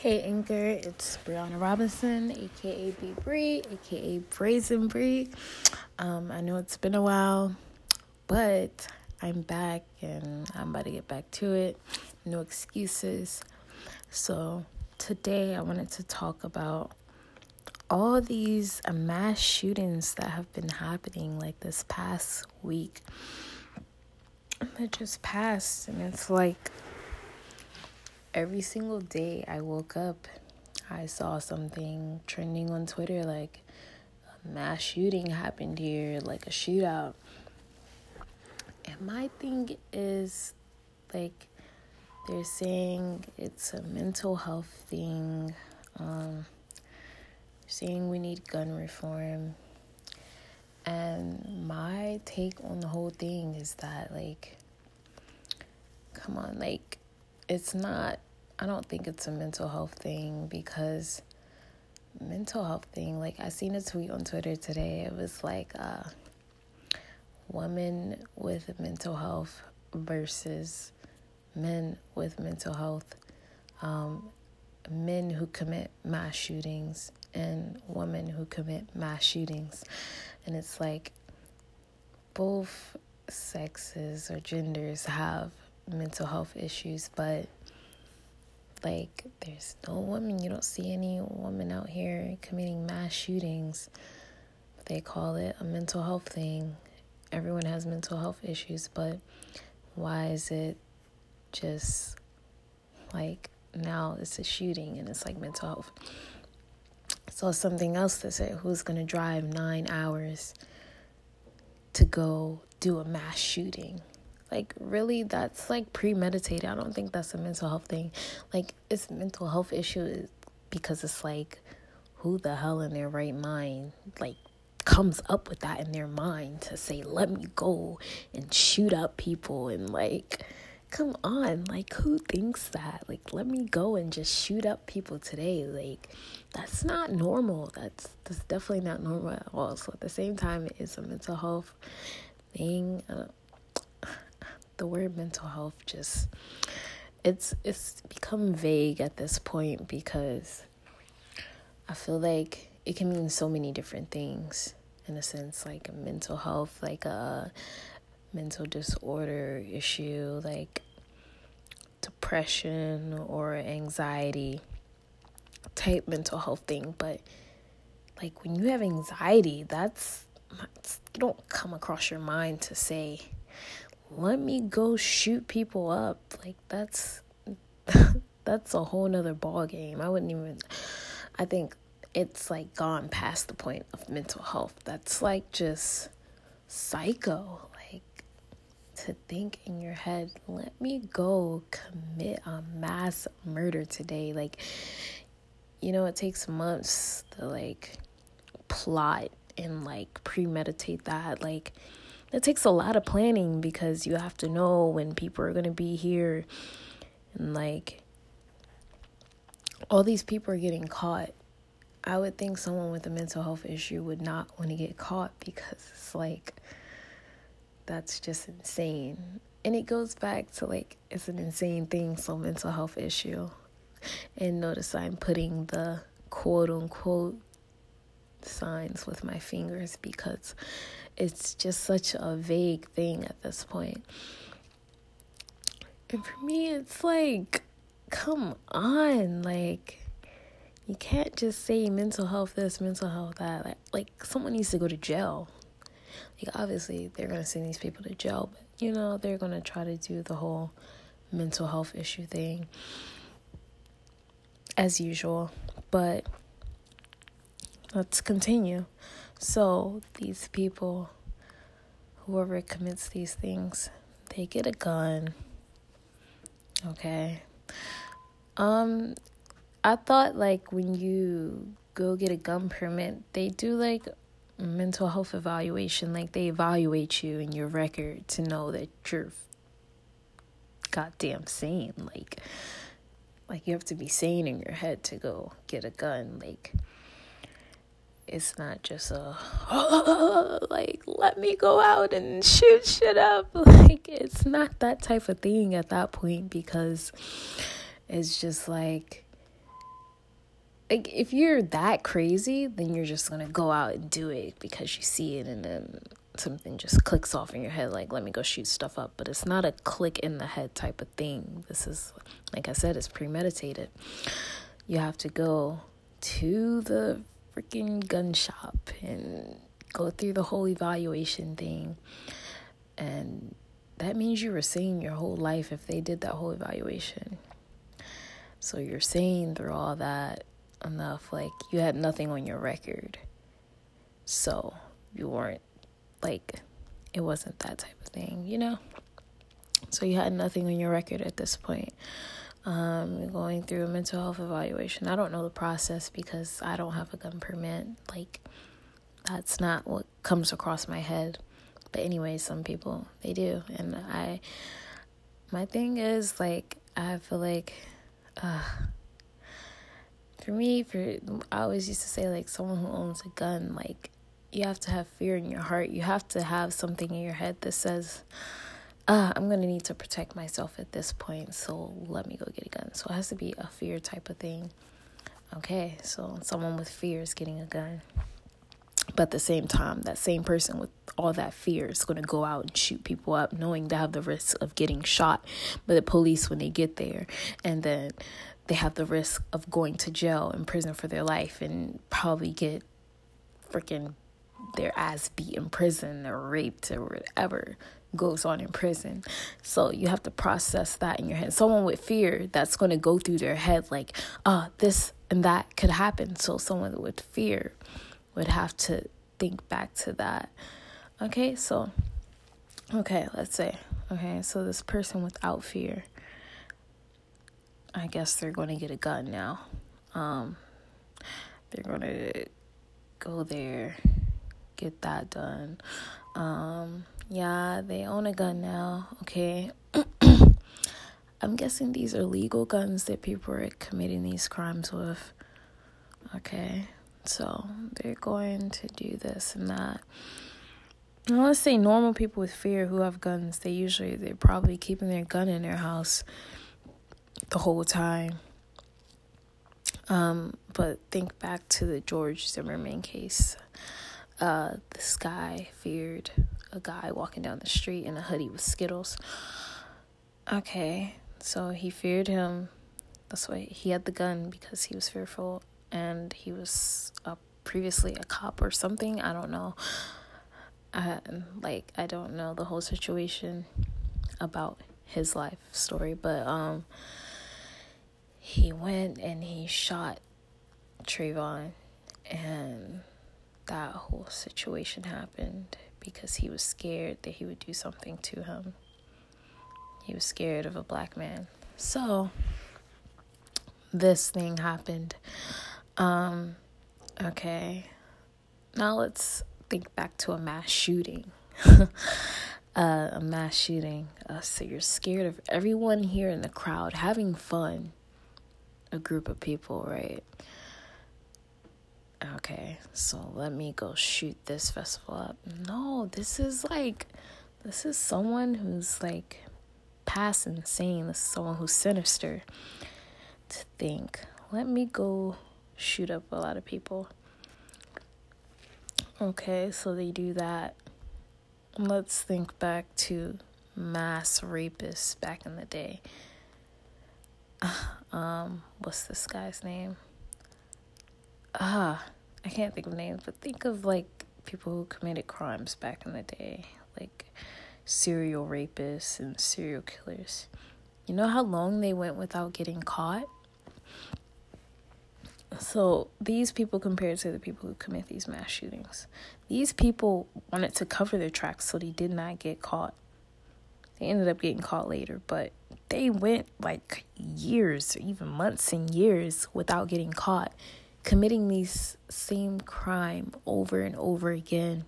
Hey Anchor, it's Brianna Robinson, aka B Bree, aka Brazen Bree. Um, I know it's been a while, but I'm back and I'm about to get back to it. No excuses. So today I wanted to talk about all these mass shootings that have been happening like this past week. That just passed, and it's like every single day I woke up, I saw something trending on Twitter like a mass shooting happened here, like a shootout. And my thing is like they're saying it's a mental health thing. Um, saying we need gun reform. And my take on the whole thing is that, like, come on, like, it's not I don't think it's a mental health thing because mental health thing like I seen a tweet on Twitter today. It was like uh women with mental health versus men with mental health. Um, men who commit mass shootings and women who commit mass shootings. And it's like both sexes or genders have mental health issues, but like there's no woman, you don't see any woman out here committing mass shootings. They call it a mental health thing. Everyone has mental health issues, but why is it just like now it's a shooting and it's like mental health? So something else to say who's gonna drive nine hours to go do a mass shooting? Like, really, that's like premeditated. I don't think that's a mental health thing. Like, it's a mental health issue because it's like, who the hell in their right mind, like, comes up with that in their mind to say, let me go and shoot up people and like, come on. Like who thinks that? Like let me go and just shoot up people today. Like that's not normal. That's that's definitely not normal at all. So at the same time it's a mental health thing the word mental health just it's it's become vague at this point because I feel like it can mean so many different things in a sense like mental health like a mental disorder issue like depression or anxiety type mental health thing. But like when you have anxiety that's, that's you don't come across your mind to say let me go shoot people up. Like that's that's a whole nother ball game. I wouldn't even I think it's like gone past the point of mental health. That's like just psycho. Like to think in your head, let me go commit a mass murder today. Like you know, it takes months to like plot and like premeditate that. Like it takes a lot of planning because you have to know when people are going to be here. And like all these people are getting caught. I would think someone with a mental health issue would not want to get caught because it's like that's just insane. And it goes back to like it's an insane thing so mental health issue. And notice i'm putting the quote unquote signs with my fingers because it's just such a vague thing at this point. And for me, it's like, come on, like, you can't just say mental health this, mental health that. Like, like someone needs to go to jail. Like, obviously, they're gonna send these people to jail, but you know, they're gonna try to do the whole mental health issue thing as usual. But let's continue. So, these people, whoever commits these things, they get a gun. Okay. Um, I thought like when you go get a gun permit, they do like mental health evaluation. Like they evaluate you and your record to know that you're goddamn sane. Like, like you have to be sane in your head to go get a gun. Like, it's not just a oh, like let me go out and shoot shit up. Like it's not that type of thing at that point because it's just like like if you're that crazy, then you're just gonna go out and do it because you see it and then something just clicks off in your head like let me go shoot stuff up. But it's not a click in the head type of thing. This is like i said it's premeditated. You have to go to the freaking gun shop and go through the whole evaluation thing and that means you were sane your whole life if they did that whole evaluation so you're sane through all that enough. Like you had nothing on your record. So you weren't like it wasn't that type of thing, you know? So you had nothing on your record at this point. Um, going through a mental health evaluation. I don't know the process because I don't have a gun permit. Like that's not what comes across my head. But anyway, some people they do. And I my thing is like I feel like uh for me, for I always used to say like someone who owns a gun, like you have to have fear in your heart. You have to have something in your head that says, uh, I'm gonna need to protect myself at this point, so let me go get a gun. So it has to be a fear type of thing. Okay, so someone with fear is getting a gun. But at the same time, that same person with all that fear is going to go out and shoot people up, knowing they have the risk of getting shot by the police when they get there. And then they have the risk of going to jail and prison for their life and probably get freaking their ass beat in prison or raped or whatever goes on in prison. So you have to process that in your head. Someone with fear that's going to go through their head like, oh, this and that could happen. So someone with fear would have to think back to that. Okay, so okay, let's say okay, so this person without fear I guess they're going to get a gun now. Um, they're going to go there, get that done. Um, yeah, they own a gun now. Okay. I'm guessing these are legal guns that people are committing these crimes with. Okay. So they're going to do this and that. And let's say normal people with fear who have guns, they usually they're probably keeping their gun in their house the whole time. Um, but think back to the George Zimmerman case. Uh, this guy feared a guy walking down the street in a hoodie with Skittles. Okay, so he feared him. That's why he had the gun because he was fearful, and he was uh, previously a cop or something. I don't know. Uh, like I don't know the whole situation about his life story, but um he went and he shot Trayvon, and that whole situation happened because he was scared that he would do something to him. He was scared of a black man. So, this thing happened. Um, okay. Now let's think back to a mass shooting. uh, a mass shooting. Uh, so you're scared of everyone here in the crowd having fun a group of people, right? Okay, so let me go shoot this festival up. No, this is like, this is someone who's like past insane. This is someone who's sinister to think. Let me go shoot up a lot of people. Okay, so they do that. Let's think back to mass rapists back in the day. um, what's this guy's name? Ah, I can't think of names, but think of like people who committed crimes back in the day, like serial rapists and serial killers. You know how long they went without getting caught? So, these people compared to the people who commit these mass shootings, these people wanted to cover their tracks so they did not get caught. They ended up getting caught later, but they went like years, or even months and years without getting caught, committing these same crime over and over again.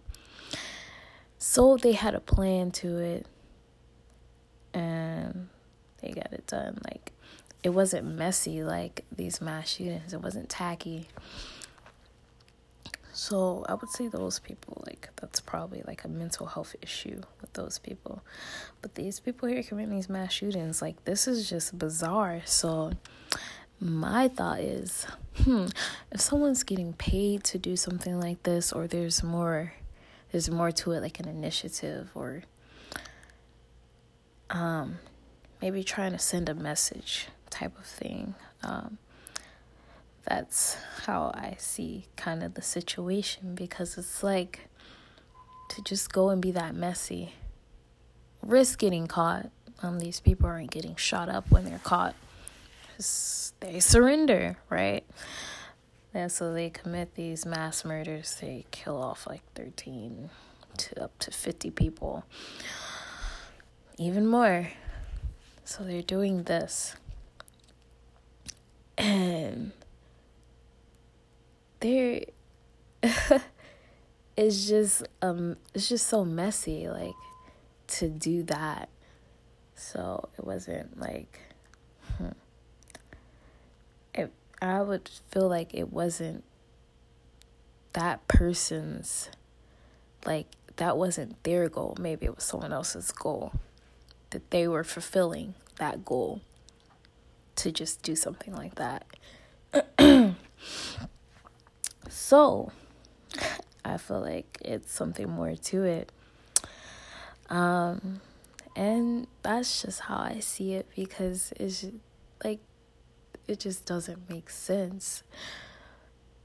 So they had a plan to it and they got it done. Like it wasn't messy like these mass shootings. It wasn't tacky. So I would say those people, like, that's probably like a mental health issue with those people. But these people here committing these mass shootings, like, this is just bizarre. So my thought is hmm, if someone's getting paid to do something like this, or there's more, there's more to it, like an initiative, or um, maybe trying to send a message type of thing. Um, that's how I see kind of the situation because it's like to just go and be that messy, risk getting caught. Um, these people aren't getting shot up when they're caught. They surrender, right? And so they commit these mass murders. They kill off like 13 to up to 50 people, even more. So they're doing this. And there it's just um it's just so messy like to do that so it wasn't like hmm. it i would feel like it wasn't that person's like that wasn't their goal maybe it was someone else's goal that they were fulfilling that goal to just do something like that So, I feel like it's something more to it. Um, and that's just how I see it because it's just, like it just doesn't make sense.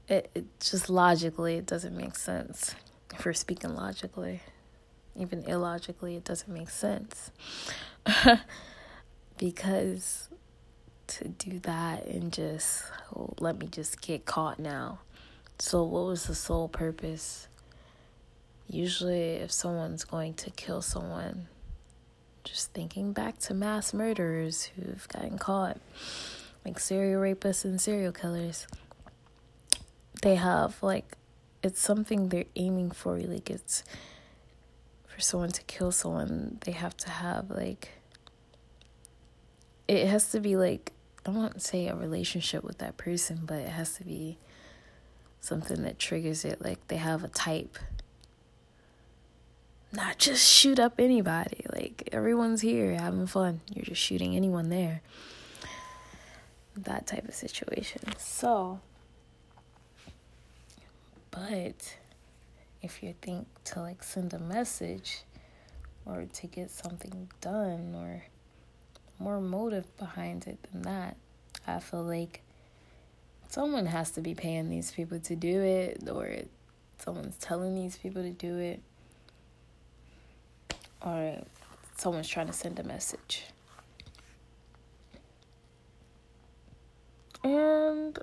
It, it just logically it doesn't make sense. If we're speaking logically, even illogically, it doesn't make sense. because to do that and just oh, let me just get caught now so, what was the sole purpose? Usually, if someone's going to kill someone, just thinking back to mass murderers who've gotten caught, like serial rapists and serial killers, they have like it's something they're aiming for. Like, it's for someone to kill someone, they have to have like it has to be like I won't say a relationship with that person, but it has to be something that triggers it. Like they have a type. Not just shoot up anybody. Like everyone's here having fun. You're just shooting anyone there. That type of situation. So, but if you think to like send a message or to get something done or more motive behind it than that, I feel like someone has to be paying these people to do it, or someone's telling these people to do it, or someone's trying to send a message. And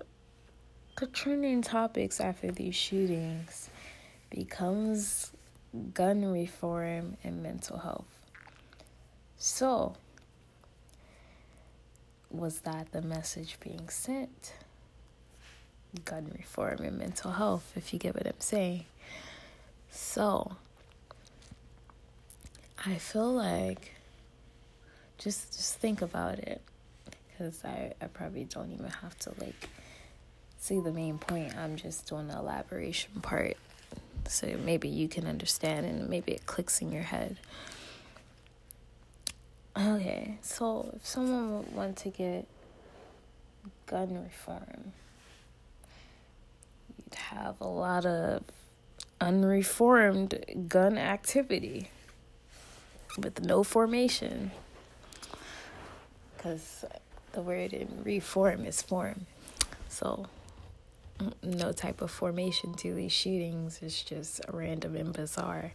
the trending topics after these shootings becomes gun reform and mental health. So, was that the message being sent? gun reform and mental health, if you get what I'm saying. So, I feel like just just think about it because I, I probably don't even have to like see the main point. I'm just doing the elaboration part. So maybe you can understand and maybe it clicks in your head. Okay, so if someone would want to get gun reform, you'd have a lot of unreformed gun activity with no formation. Because the word in reform is form. So, mm, no type of formation to these shootings. It's just random and bizarre.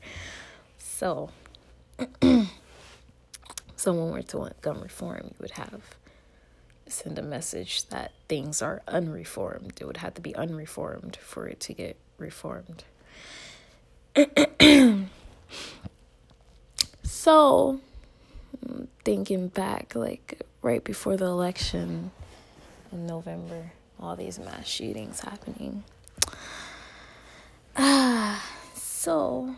So, someone were to want gun reform, you would have send a message that things are unreformed. It would have to be unreformed for it to get reformed. so, thinking back, like right before the election in November, all these mass shootings happening. Ah, so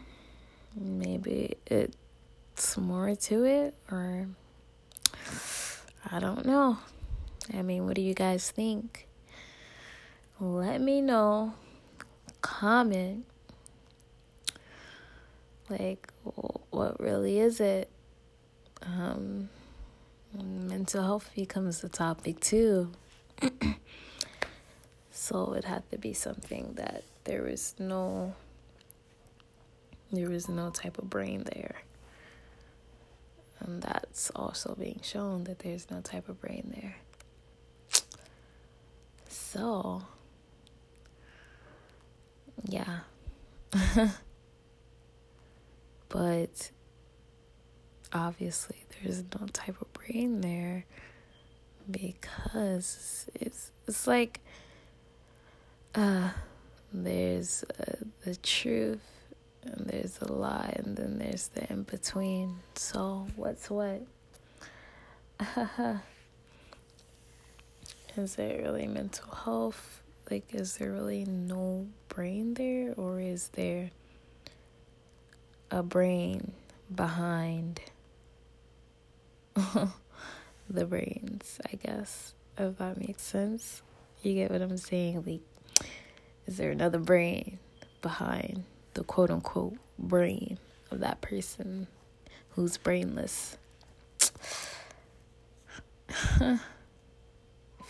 maybe it's more to it, or I don't know. I mean, what do you guys think? Let me know. Comment. Like, what really is it? Um, mental health becomes the topic too. so it had to be something that there was no there was no type of brain there. And that's also being shown that there's no type of brain there. So, yeah. but obviously, there's no type of brain there because it's it's like uh there's uh, the truth and there's a lie and then there's the in between so what's what? Is it really mental health? Like is there really no brain there or is there a brain behind the brains, I guess, if that makes sense. You get what I'm saying? Like, is there another brain behind the quote unquote brain of that person who's brainless? if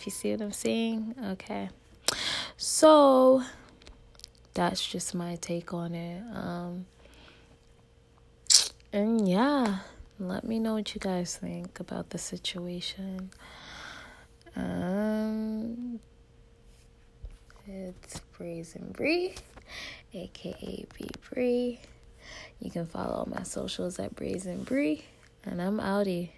you see what I'm saying, okay. So that's just my take on it. Um, and yeah. Let me know what you guys think about the situation. Um, it's Brazen Bree, aka B Bree. You can follow my socials at Brazen Bree, and I'm outie.